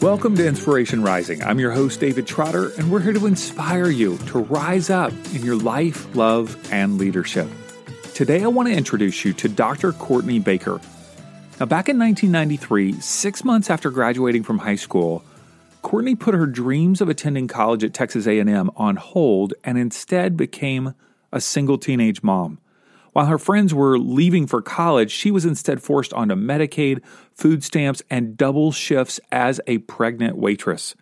Welcome to Inspiration Rising. I'm your host, David Trotter, and we're here to inspire you to rise up in your life, love, and leadership. Today, I want to introduce you to Dr. Courtney Baker. Now, back in 1993, six months after graduating from high school, Courtney put her dreams of attending college at Texas A&M on hold and instead became a single teenage mom. While her friends were leaving for college, she was instead forced onto Medicaid, food stamps, and double shifts as a pregnant waitress.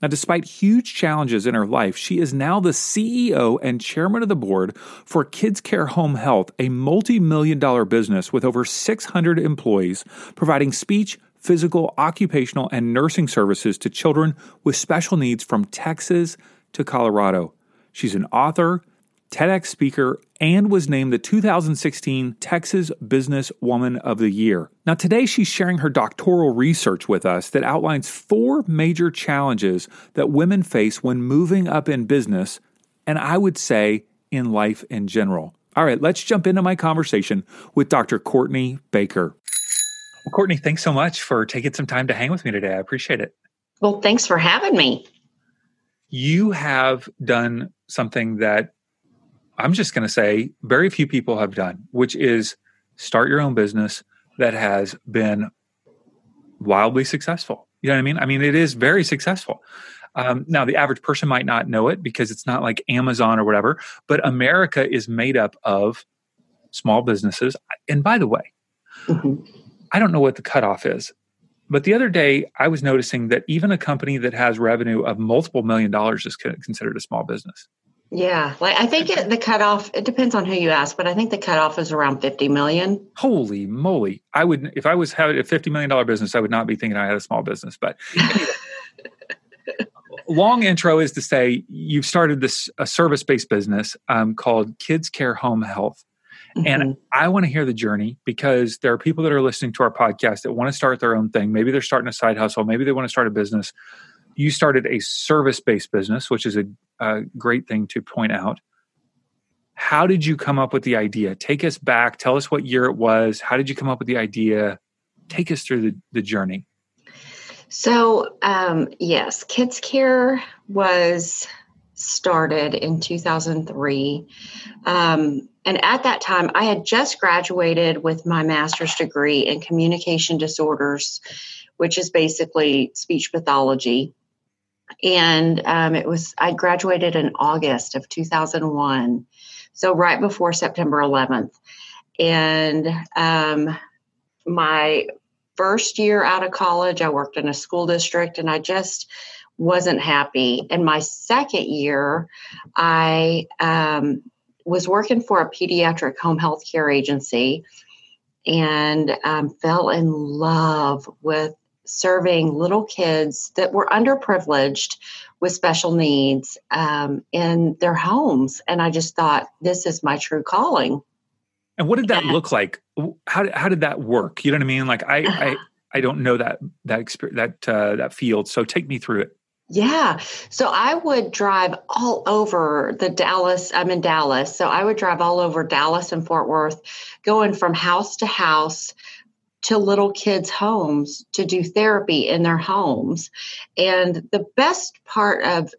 Now, despite huge challenges in her life, she is now the CEO and chairman of the board for Kids Care Home Health, a multi million dollar business with over 600 employees, providing speech, physical, occupational, and nursing services to children with special needs from Texas to Colorado. She's an author, TEDx speaker, and was named the 2016 Texas Business Woman of the Year. Now, today she's sharing her doctoral research with us that outlines four major challenges that women face when moving up in business, and I would say in life in general. All right, let's jump into my conversation with Dr. Courtney Baker. Well, Courtney, thanks so much for taking some time to hang with me today. I appreciate it. Well, thanks for having me. You have done something that I'm just going to say very few people have done, which is start your own business that has been wildly successful. You know what I mean? I mean, it is very successful. Um, now, the average person might not know it because it's not like Amazon or whatever, but America is made up of small businesses. And by the way, mm-hmm. I don't know what the cutoff is, but the other day I was noticing that even a company that has revenue of multiple million dollars is considered a small business. Yeah, like I think it, the cutoff. It depends on who you ask, but I think the cutoff is around fifty million. Holy moly! I would if I was having a fifty million dollar business, I would not be thinking I had a small business. But anyway, long intro is to say you've started this a service based business um, called Kids Care Home Health. Mm-hmm. And I want to hear the journey because there are people that are listening to our podcast that want to start their own thing. Maybe they're starting a side hustle. Maybe they want to start a business. You started a service based business, which is a a great thing to point out. How did you come up with the idea? Take us back. Tell us what year it was. How did you come up with the idea? Take us through the, the journey. So, um, yes, Kids Care was started in 2003. Um, and at that time, I had just graduated with my master's degree in communication disorders, which is basically speech pathology and um, it was I graduated in August of 2001, so right before September 11th, and um, my first year out of college, I worked in a school district, and I just wasn't happy. And my second year, I um, was working for a pediatric home health care agency and um, fell in love with serving little kids that were underprivileged with special needs um, in their homes. And I just thought, this is my true calling. And what did that look like? How, how did that work? You know what I mean? Like I, I, I don't know that, that experience, that, uh, that field. So take me through it. Yeah. So I would drive all over the Dallas. I'm in Dallas. So I would drive all over Dallas and Fort Worth, going from house to house, to little kids' homes to do therapy in their homes. And the best part of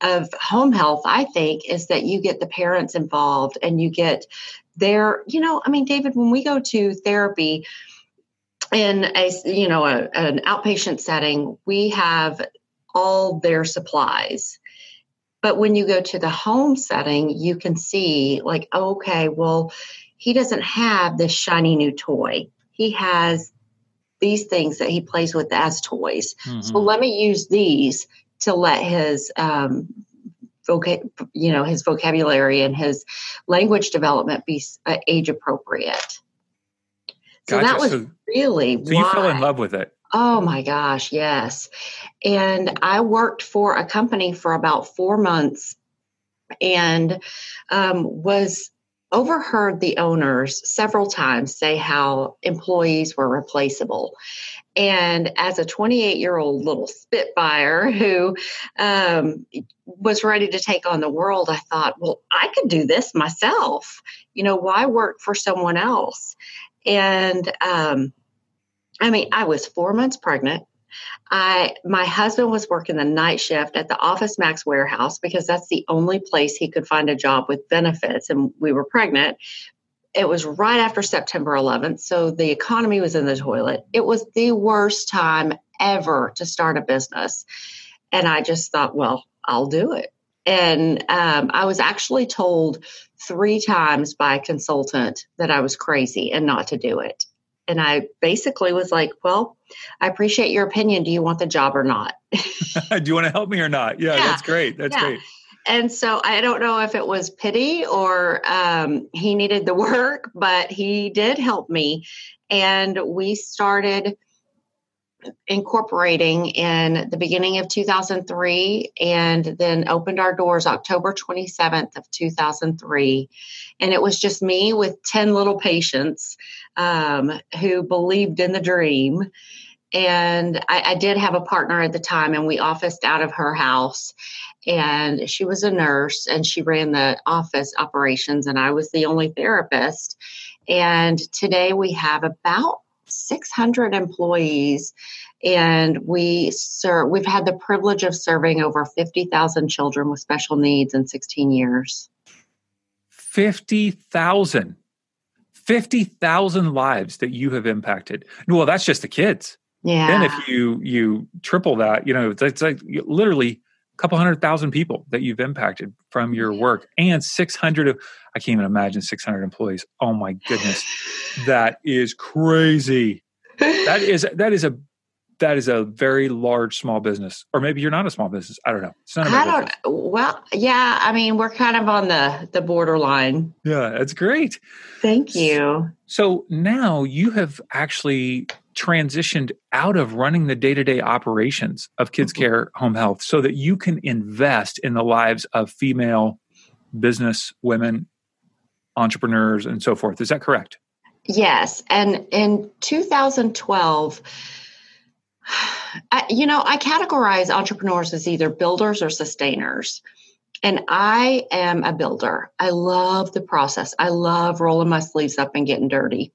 of home health, I think, is that you get the parents involved and you get their, you know, I mean, David, when we go to therapy in a, you know, a, an outpatient setting, we have all their supplies. But when you go to the home setting, you can see, like, okay, well, he doesn't have this shiny new toy he has these things that he plays with as toys. Mm-hmm. So let me use these to let his um, voca- you know his vocabulary and his language development be uh, age appropriate. So gotcha. that was so, really so you fell in love with it. Oh my gosh, yes. And I worked for a company for about four months and um, was overheard the owners several times say how employees were replaceable. And as a 28 year old little Spitfire who um, was ready to take on the world, I thought, well, I could do this myself. You know, why work for someone else? And um, I mean, I was four months pregnant I my husband was working the night shift at the Office Max warehouse because that's the only place he could find a job with benefits and we were pregnant. It was right after September 11th, so the economy was in the toilet. It was the worst time ever to start a business. And I just thought, well, I'll do it. And um, I was actually told three times by a consultant that I was crazy and not to do it. And I basically was like, well, I appreciate your opinion. Do you want the job or not? do you want to help me or not? Yeah, yeah. that's great. That's yeah. great. And so I don't know if it was pity or um, he needed the work, but he did help me. And we started incorporating in the beginning of 2003 and then opened our doors October 27th of 2003 and it was just me with 10 little patients um, who believed in the dream. And I, I did have a partner at the time and we officed out of her house. And she was a nurse and she ran the office operations and I was the only therapist. And today we have about 600 employees and we serve we've had the privilege of serving over 50,000 children with special needs in 16 years. 50,000 50,000 lives that you have impacted. Well that's just the kids. Yeah. Then if you you triple that you know it's like literally couple hundred thousand people that you've impacted from your mm-hmm. work and 600 of i can't even imagine 600 employees. Oh my goodness. That is crazy. That is that is a that is a very large small business. Or maybe you're not a small business. I don't know. It's not I don't, business. well yeah i mean we're kind of on the the borderline. Yeah that's great. Thank you. so now you have actually transitioned out of running the day-to-day operations of kids mm-hmm. care home health so that you can invest in the lives of female business women entrepreneurs and so forth is that correct yes and in 2012 I, you know i categorize entrepreneurs as either builders or sustainers and I am a builder. I love the process. I love rolling my sleeves up and getting dirty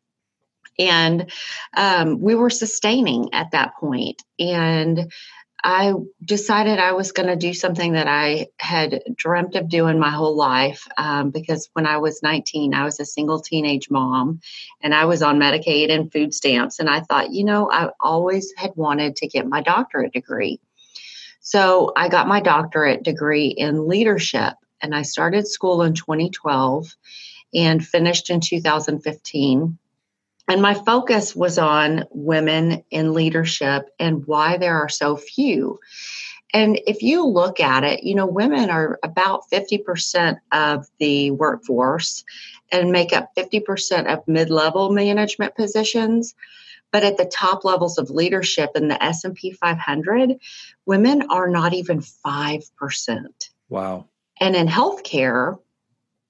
and um, we were sustaining at that point and I decided I was going to do something that I had dreamt of doing my whole life um, because when I was 19, I was a single teenage mom and I was on Medicaid and food stamps. And I thought, you know, I always had wanted to get my doctorate degree. So I got my doctorate degree in leadership and I started school in 2012 and finished in 2015 and my focus was on women in leadership and why there are so few. And if you look at it, you know, women are about 50% of the workforce and make up 50% of mid-level management positions. But at the top levels of leadership in the S&P 500, women are not even 5%. Wow. And in healthcare,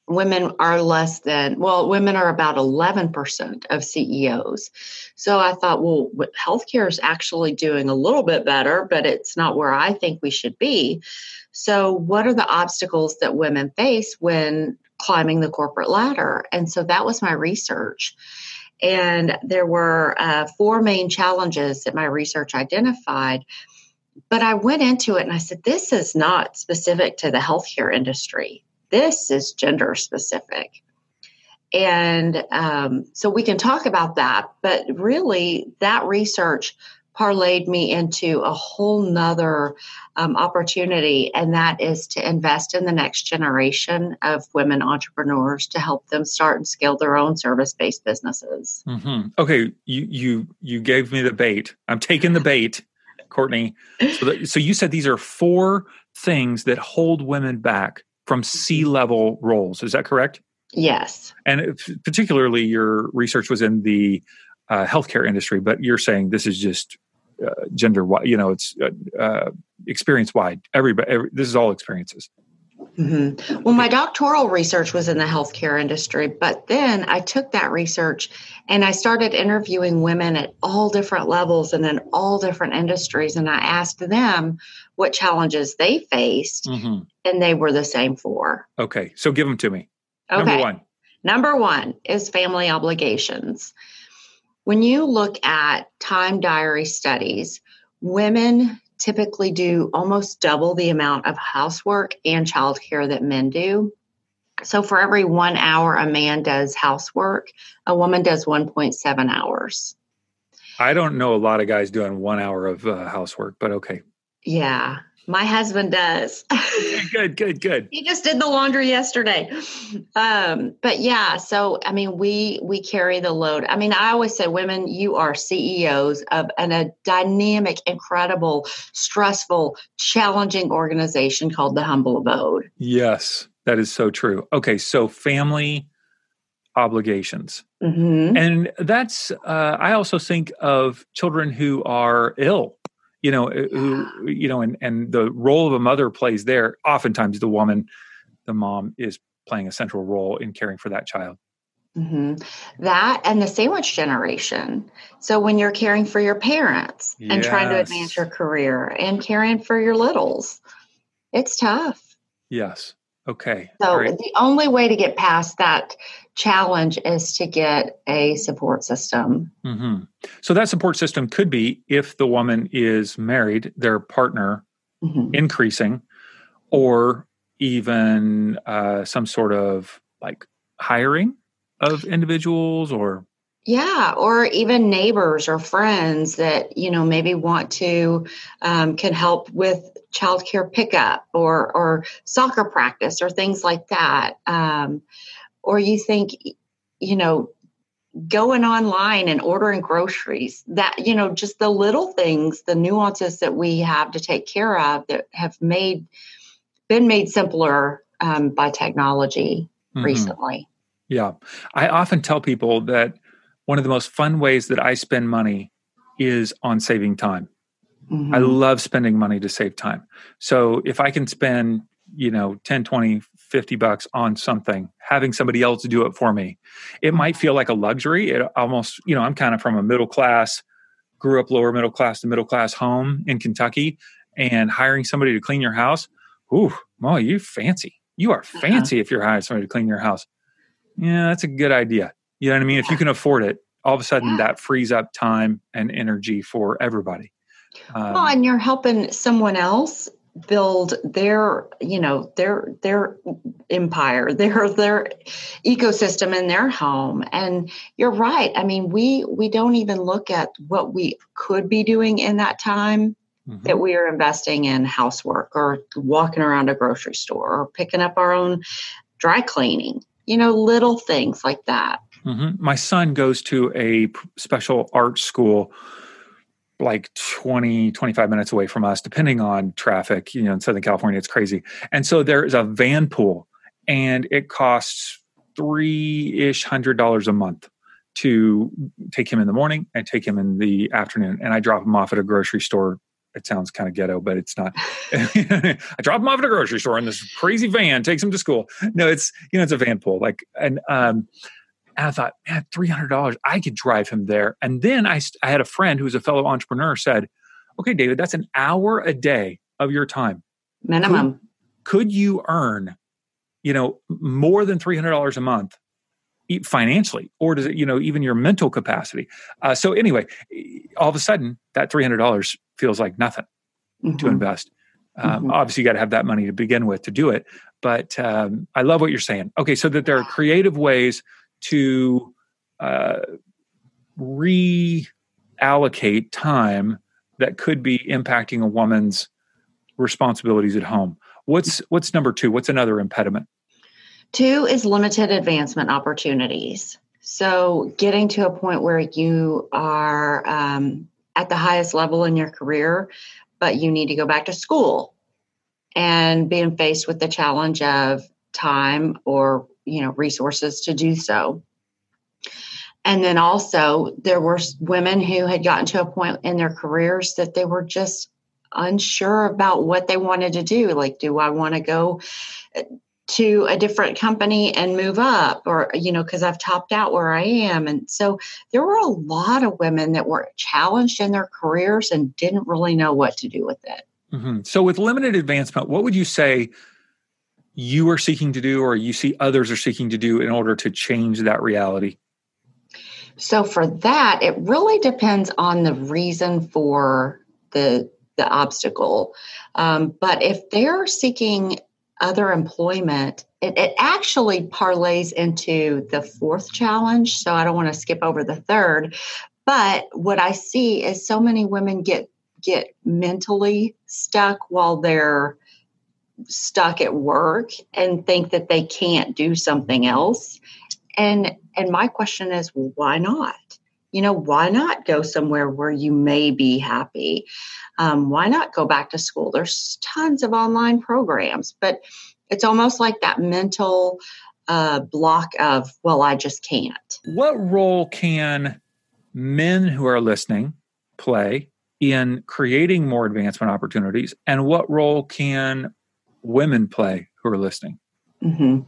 women are less than well women are about 11% of ceos so i thought well healthcare is actually doing a little bit better but it's not where i think we should be. So what are the obstacles that women face when climbing the corporate ladder? And so that was my research. And there were uh, four main challenges that my research identified but i went into it and i said this is not specific to the healthcare industry this is gender specific. And um, so we can talk about that, but really that research parlayed me into a whole nother um, opportunity, and that is to invest in the next generation of women entrepreneurs to help them start and scale their own service-based businesses. Mm-hmm. Okay, you you you gave me the bait. I'm taking the bait, Courtney. So, so you said these are four things that hold women back from C level roles. Is that correct? Yes. And particularly, your research was in the uh, healthcare industry, but you're saying this is just uh, gender wide. You know, it's uh, uh experience wide. Everybody, every, this is all experiences. Mm-hmm. Well, my doctoral research was in the healthcare industry, but then I took that research and I started interviewing women at all different levels and in all different industries. And I asked them what challenges they faced, mm-hmm. and they were the same four. Okay. So give them to me. Okay. Number one. Number one is family obligations. When you look at time diary studies, women typically do almost double the amount of housework and childcare that men do. So for every one hour a man does housework, a woman does 1.7 hours. I don't know a lot of guys doing one hour of uh, housework, but okay. Yeah, my husband does. good, good, good. he just did the laundry yesterday. Um, but yeah, so I mean, we we carry the load. I mean, I always say, women, you are CEOs of an, a dynamic, incredible, stressful, challenging organization called the Humble Abode. Yes, that is so true. Okay, so family obligations. Mm-hmm. And that's, uh, I also think of children who are ill, you know, uh, who, you know, and, and the role of a mother plays there. Oftentimes the woman, the mom is playing a central role in caring for that child. Mm-hmm. That and the sandwich generation. So when you're caring for your parents and trying to advance your career and caring for your littles, it's tough. Yes. Okay. So right. the only way to get past that challenge is to get a support system. Mm-hmm. So that support system could be if the woman is married, their partner mm-hmm. increasing, or even uh, some sort of like hiring of individuals or yeah, or even neighbors or friends that you know maybe want to um, can help with childcare pickup or or soccer practice or things like that. Um, or you think, you know, going online and ordering groceries that you know just the little things the nuances that we have to take care of that have made been made simpler um, by technology mm-hmm. recently yeah i often tell people that one of the most fun ways that I spend money is on saving time. Mm-hmm. I love spending money to save time. So if I can spend, you know, 10, 20, 50 bucks on something, having somebody else do it for me, it might feel like a luxury. It almost, you know, I'm kind of from a middle class, grew up lower middle class to middle class home in Kentucky, and hiring somebody to clean your house. Ooh, well, you fancy. You are uh-huh. fancy uh-huh. if you're hiring somebody to clean your house. Yeah, that's a good idea. You know what I mean? If you can afford it, all of a sudden yeah. that frees up time and energy for everybody. Um, well, and you're helping someone else build their, you know, their their empire, their their ecosystem in their home. And you're right. I mean, we we don't even look at what we could be doing in that time Mm-hmm. that we are investing in housework or walking around a grocery store or picking up our own dry cleaning, you know, little things like that. Mm-hmm. My son goes to a special art school like 20 25 minutes away from us depending on traffic you know in southern california it's crazy and so there's a van pool and it costs three-ish hundred dollars a month to take him in the morning and take him in the afternoon and i drop him off at a grocery store it sounds kind of ghetto, but it's not. I drop him off at a grocery store and this crazy van takes him to school. No, it's you know it's a van pool. Like and um, and I thought, man, three hundred dollars, I could drive him there. And then I, I had a friend who's a fellow entrepreneur said, "Okay, David, that's an hour a day of your time minimum. Could, could you earn, you know, more than three hundred dollars a month financially, or does it, you know, even your mental capacity? Uh, so anyway, all of a sudden, that three hundred dollars feels like nothing mm-hmm. to invest. Um, mm-hmm. Obviously, you got to have that money to begin with to do it. But um, I love what you're saying. Okay, so that there are creative ways to uh, reallocate time that could be impacting a woman's responsibilities at home. What's what's number two? What's another impediment? Two is limited advancement opportunities. So getting to a point where you are um, at the highest level in your career, but you need to go back to school and being faced with the challenge of time or you know resources to do so. And then also there were women who had gotten to a point in their careers that they were just unsure about what they wanted to do. Like do i want to go uh, to a different company and move up? Or you know because i've topped out where i am. And so there were a lot of women that were challenged in their careers and didn't really know what to do with it. Mm-hmm. so with limited advancement what would you say you are seeking to do or you see others are seeking to do in order to change that reality? So, for that, it really depends on the reason for the the obstacle. Um, but if they're seeking other employment, it, it actually parlays into the fourth challenge. So I don't want to skip over the third. But what I see is so many women get get mentally stuck while they're stuck at work and think that they can't do something else. And and my question is why not? You know, why not go somewhere where you may be happy? Um, why not go back to school? There's tons of online programs, but it's almost like that mental uh, block of, well, I just can't. What role can men who are listening play in creating more advancement opportunities? And what role can women play who are listening? Mm-hmm.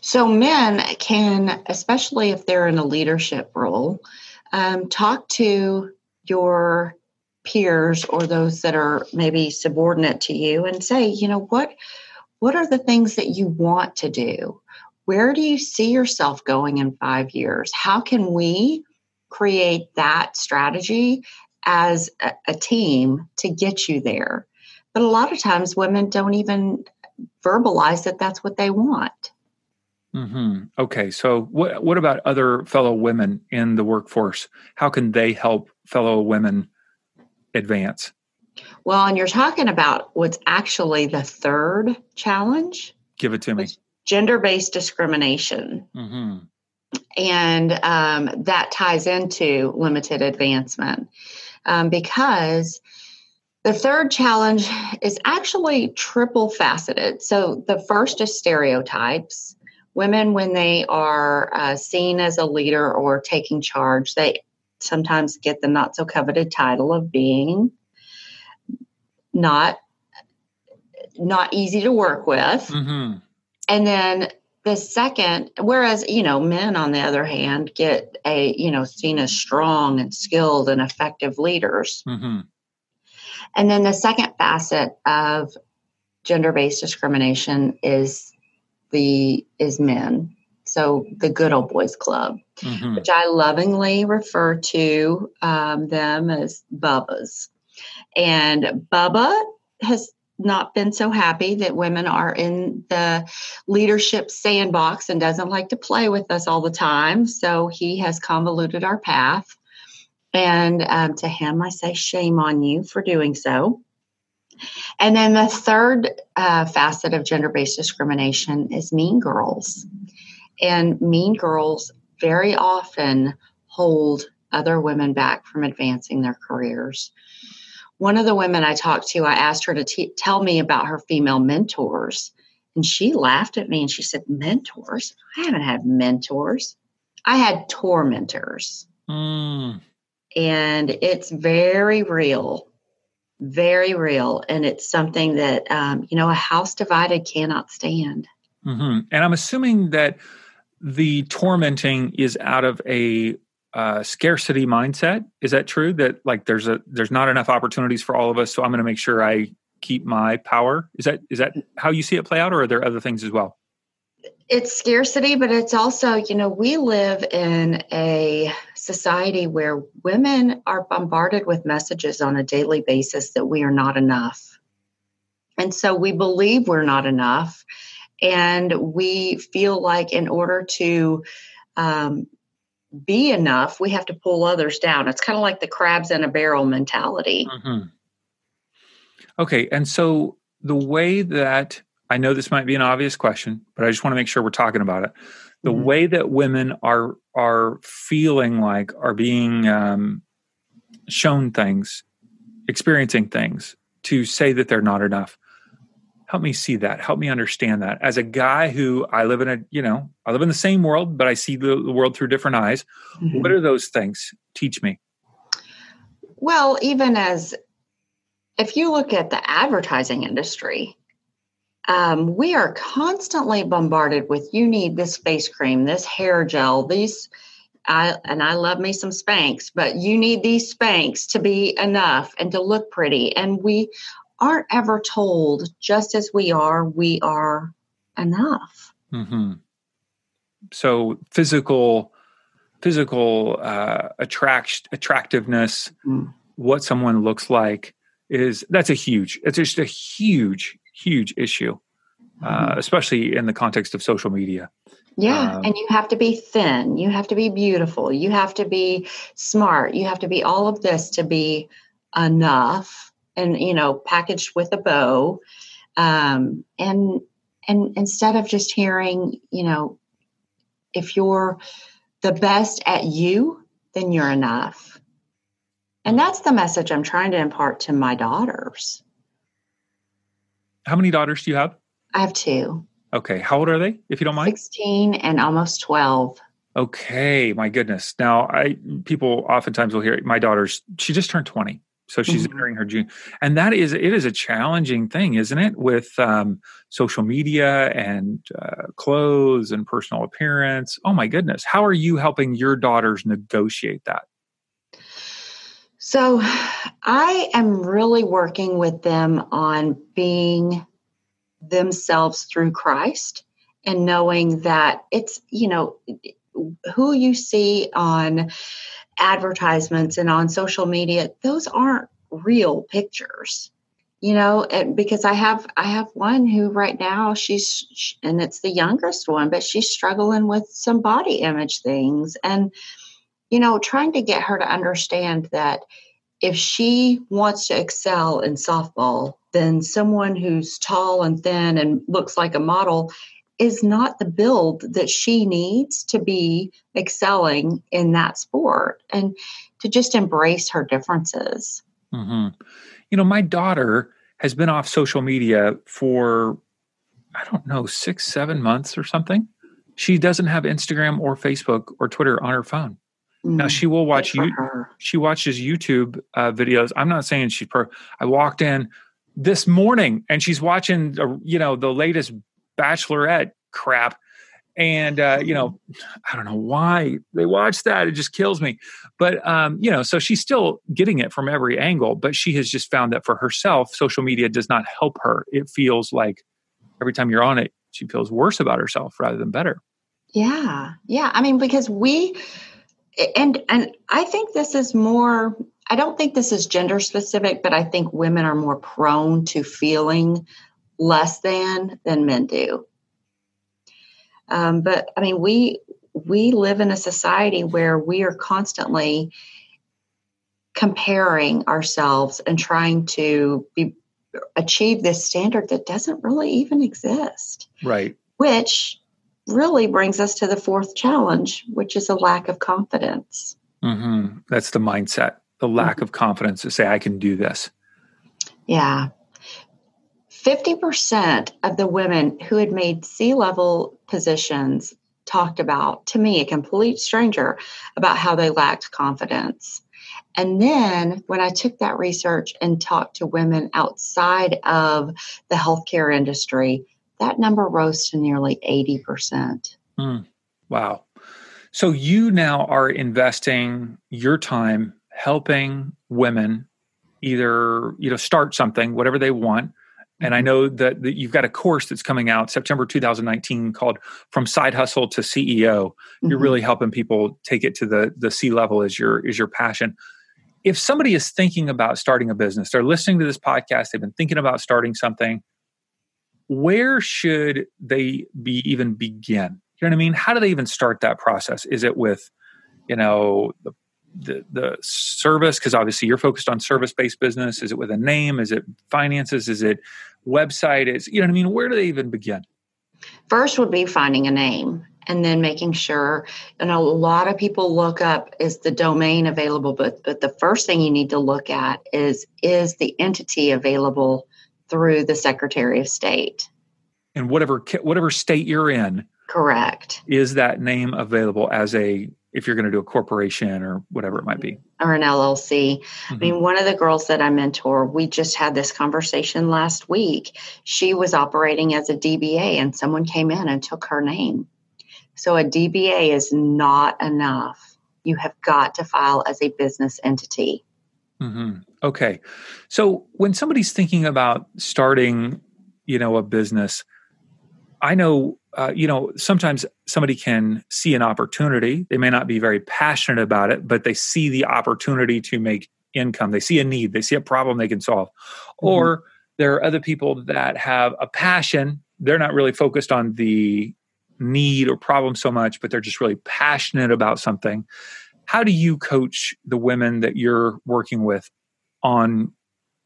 So, men can, especially if they're in a leadership role, um, talk to your peers or those that are maybe subordinate to you and say, you know, what what are the things that you want to do? Where do you see yourself going in 5 years? How can we create that strategy as a, a team to get you there? But a lot of times women don't even verbalize that that's what they want. Mm-hmm. Okay, so what what about other fellow women in the workforce? How can they help fellow women advance? Well, and you're talking about what's actually the third challenge. Give it to me. Gender based discrimination. Mm-hmm. And um, that ties into limited advancement um, because the third challenge is actually triple faceted. So the first is stereotypes. Women, when they are uh, seen as a leader or taking charge, they sometimes get the not so coveted title of being not not easy to work with. Mm-hmm. And then the second, whereas you know, men on the other hand get a you know seen as strong and skilled and effective leaders. Mm-hmm. And then the second facet of gender-based discrimination is the is men. So the good old boys club, mm-hmm. which I lovingly refer to um, them as Bubbas. And Bubba has not been so happy that women are in the leadership sandbox and doesn't like to play with us all the time. So he has convoluted our path. And um, to him, I say, shame on you for doing so. And then the third uh, facet of gender based discrimination is mean girls. And mean girls very often hold other women back from advancing their careers one of the women I talked to, I asked her to t- tell me about her female mentors. And she laughed at me and she said, Mentors? I haven't had mentors. I had tormentors. Mm. And it's very real, very real. And it's something that, um, you know, a house divided cannot stand. Mm-hmm. And I'm assuming that the tormenting is out of a uh, scarcity mindset. Is that true? That like there's a there's not enough opportunities for all of us, so I'm going to make sure I keep my power. Is that is that how you see it play out, or are there other things as well? It's scarcity, but it's also you know we live in a society where women are bombarded with messages on a daily basis that we are not enough, and so we believe we're not enough, and we feel like in order to um, be enough, we have to pull others down. It's kind of like the crabs in a barrel mentality. Mm-hmm. Okay. And so the way that I know this might be an obvious question, but I just want to make sure we're talking about it. The mm-hmm. way that women are are feeling like are being um, shown things, experiencing things to say that they're not enough help me see that help me understand that as a guy who i live in a you know i live in the same world but i see the, the world through different eyes mm-hmm. what are those things teach me well even as if you look at the advertising industry um, we are constantly bombarded with you need this face cream this hair gel these I, and I love me some Spanx, but you need these Spanx to be enough and to look pretty. And we aren't ever told just as we are, we are enough. Mm-hmm. So physical, physical uh, attract attractiveness, mm. what someone looks like, is that's a huge it's just a huge huge issue uh, mm-hmm. especially in the context of social media. Yeah um, and you have to be thin you have to be beautiful you have to be smart you have to be all of this to be enough and you know packaged with a bow. Um, and and instead of just hearing you know if you're the best at you then you're enough. And that's the message i'm trying to impart to my daughters how many daughters do you have? I have two. Okay how old are they if you don't mind? 16 and almost 12 okay my goodness. Now i people oftentimes will hear my daughter's she just turned 20 so she's mm-hmm. entering her June. and that is it is a challenging thing isn't it with um, social media and uh, clothes and personal appearance? Oh my goodness. How are you helping your daughters negotiate that so i am really working with them on being themselves through christ and knowing that it's you know who you see on advertisements and on social media, those aren't real pictures you know and because i have i have one who right now she's and it's the youngest one but she's struggling with some body image things. And you know trying to get her to understand that if she wants to excel in softball then someone who's tall and thin and looks like a model is not the build that she needs to be excelling in that sport and to just embrace her differences. Mm-hmm. You know, my daughter has been off social media for, I don't know, six, seven months or something. She doesn't have Instagram or Facebook or Twitter on her phone. Mm, now she will watch you. She watches YouTube uh, videos. I'm not saying she's per. I walked in this morning and she's watching, uh, you know, the latest bachelorette crap. And uh, you know i don't know why they watch that. It just kills me. But um, you know so she's still getting it from every angle but she has just found that for herself social media does not help her. It feels like every time you're on it she feels worse about herself rather than better. Yeah. Yeah. I mean because we and and i think this is more i don't think this is gender specific but i think women are more prone to feeling less than than men do. Um, but I mean, we we live in a society where we are constantly comparing ourselves and trying to be achieve this standard that doesn't really even exist. Right. Which really brings us to the fourth challenge, which is a lack of confidence. Mm-hmm. That's the mindset, the lack mm-hmm. of confidence to say, I can do this. Yeah. 50% of the women who had made C level positions talked about to me, a complete stranger, about how they lacked confidence. And then when I took that research and talked to women outside of the healthcare industry, that number rose to nearly 80%. Mm, wow. So you now are investing your time helping women either you know start something whatever they want and I mm-hmm. know that, that, you've got a course that's coming out September 2019 called From Side Hustle to CEO. Mm-hmm. You're really helping people take it to the the C level is your is your passion. If somebody is thinking about starting a business, they're listening to this podcast, they've been thinking about starting something, where should they be even begin? You know what I mean? How do they even start that process? Is it with, you know, the the, the service? Because obviously you're focused on service based business. Is it with a name? Is it finances? Is it website? Is you know what i mean? Where do they even begin? First would be finding a name and then making sure and a lot of people look up is the domain available? But but the first thing you need to look at is is the entity available through the secretary of state. And whatever whatever state you're in correct. is that name available as a if you're going to do a corporation or whatever it might be. Or an llc mm-hmm. i mean one of the girls that i mentor we just had this conversation last week. She was operating as a dba and someone came in and took her name. So a dba is not enough. You have got to file as a business entity. Mm-hmm. Okay so when somebody's thinking about starting you know a business i know uh, you know, sometimes somebody can see an opportunity. They may not be very passionate about it, but they see the opportunity to make income. They see a need, they see a problem they can solve. Mm-hmm. Or there are other people that have a passion. They're not really focused on the need or problem so much, but they're just really passionate about something. How do you coach the women that you're working with on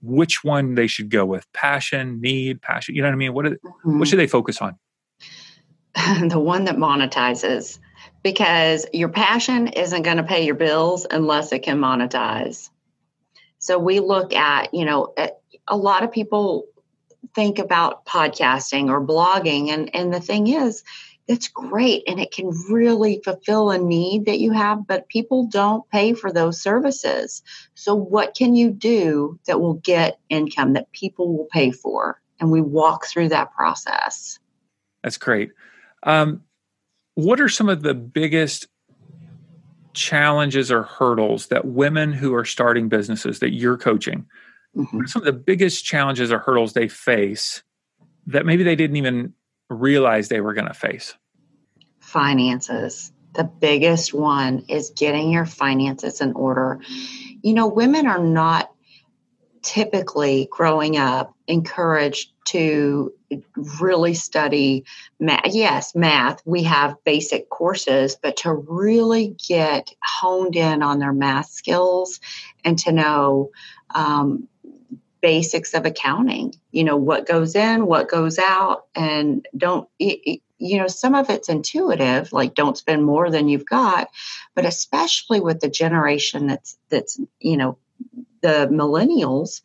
which one they should go with? Passion, need, passion. You know what I mean? What, are, mm-hmm. what should they focus on? the one that monetizes because your passion isn't going to pay your bills unless it can monetize. So we look at, you know, a lot of people think about podcasting or blogging and and the thing is it's great and it can really fulfill a need that you have but people don't pay for those services. So what can you do that will get income that people will pay for? And we walk through that process. That's great. Um, what are some of the biggest challenges or hurdles that women who are starting businesses that you're coaching mm-hmm. some of the biggest challenges or hurdles they face that maybe they didn't even realize they were going to face finances the biggest one is getting your finances in order you know women are not typically growing up encouraged to really study math. Yes, math. We have basic courses, but to really get honed in on their math skills and to know um, basics of accounting. You know, what goes in, what goes out, and don't. you know, some of it's intuitive, like don't spend more than you've got, but especially with the generation that's that's you know the millennials,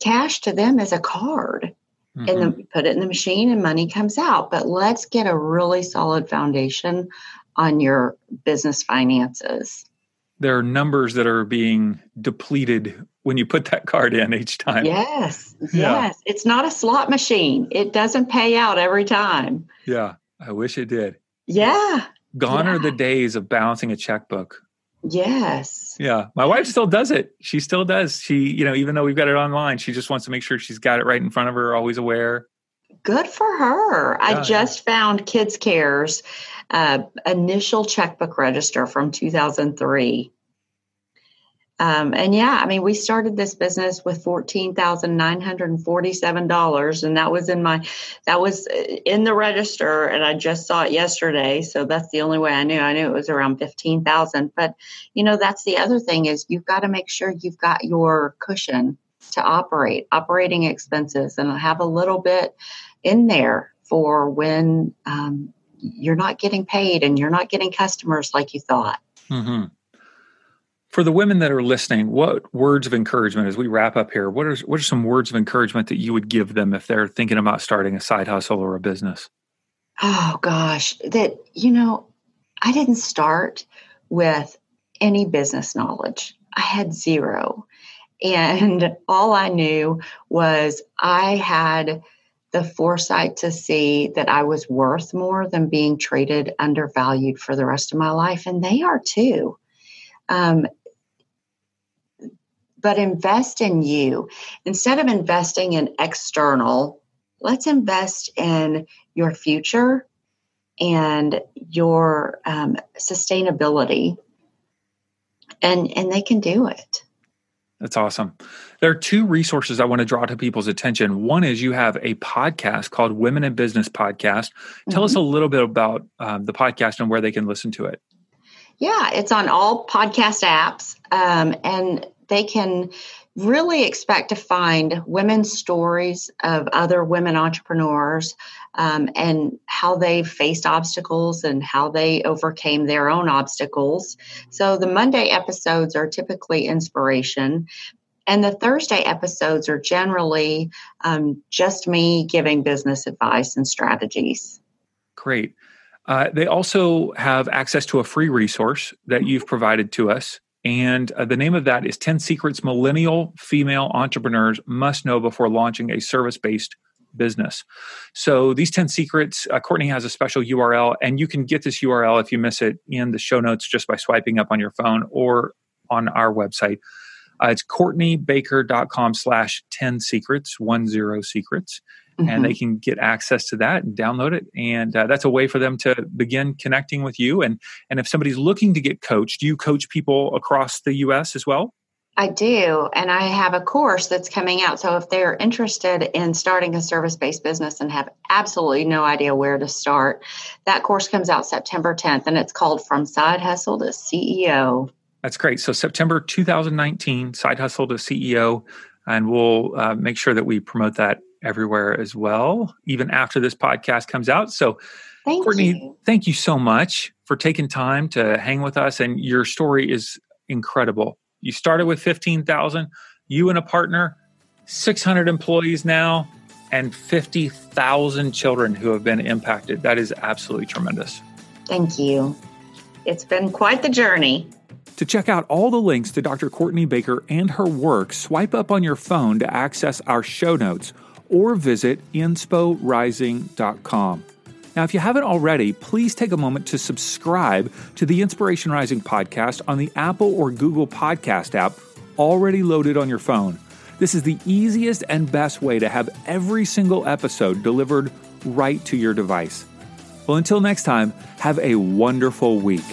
cash to them is a card. Mm-hmm. And then put it in the machine and money comes out. But let's get a really solid foundation on your business finances. There are numbers that are being depleted when you put that card in each time. Yes, yeah. yes. It's not a slot machine. It doesn't pay out every time. Yeah, I wish it did. Yeah. Gone yeah. are the days of balancing a checkbook. Yes. Yeah. My wife still does it. She still does. She, you know, even though we've got it online, she just wants to make sure she's got it right in front of her, always aware. Good for her. Yeah, I just found Kids Care's uh, initial checkbook register from 2003. Um, and yeah, I mean, we started this business with fourteen thousand nine hundred and forty-seven dollars, and that was in my, that was in the register, and I just saw it yesterday. So that's the only way I knew. I knew it was around fifteen thousand. But you know, that's the other thing is you've got to make sure you've got your cushion to operate, operating expenses, and have a little bit in there for when um, you're not getting paid and you're not getting customers like you thought. Mm-hmm for the women that are listening, what words of encouragement as we wrap up here? What are what are some words of encouragement that you would give them if they're thinking about starting a side hustle or a business? Oh gosh, that you know, I didn't start with any business knowledge. I had zero. And all I knew was I had the foresight to see that I was worth more than being treated undervalued for the rest of my life. And they are too. Um, but invest in you. Instead of investing in external, let's invest in your future and your um, sustainability. And, and they can do it. That's awesome. There are two resources I want to draw to people's attention. One is you have a podcast called Women in Business Podcast. Tell mm-hmm. us a little bit about um, the podcast and where they can listen to it. Yeah, it's on all podcast apps. Um, and they can really expect to find women's stories of other women entrepreneurs um, and how they faced obstacles and how they overcame their own obstacles. So the Monday episodes are typically inspiration. And the Thursday episodes are generally um, just me giving business advice and strategies. Great. Uh, they also have access to a free resource that you've provided to us and uh, the name of that is 10 Secrets Millennial Female Entrepreneurs Must Know Before Launching a Service Based Business. So, these 10 secrets, uh, Courtney has a special URL, and you can get this URL if you miss it in the show notes just by swiping up on your phone or on our website. Uh, it's courtneybaker.com slash 10 secrets, one zero secrets mm-hmm. and they mm-hmm. can get access to that and download it. And uh, that's a way for them to begin connecting with you. And and if somebody's looking to get coached, do you coach people across the U.S. as well? I do. And I have a course that's coming out. So if they're interested in starting a service based business and have absolutely no idea where to start, that course comes out September 10th and it's called From Side Hustle to CEO. That's great. So September 2019, Side Hustle to CEO. And we'll uh, make sure that we promote that everywhere as well, even after this podcast comes out. So, thank Courtney, you. thank you so much for taking time to hang with us. And your story is incredible. You started with 15,000, you and a partner, 600 employees now, and 50,000 children who have been impacted. That is absolutely tremendous. Thank you. It's been quite the journey. To check out all the links to Dr. Courtney Baker and her work, swipe up on your phone to access our show notes or visit insporising.com. Now, if you haven't already, please take a moment to subscribe to the Inspiration Rising podcast on the Apple or Google Podcast app already loaded on your phone. This is the easiest and best way to have every single episode delivered right to your device. Well, until next time, have a wonderful week.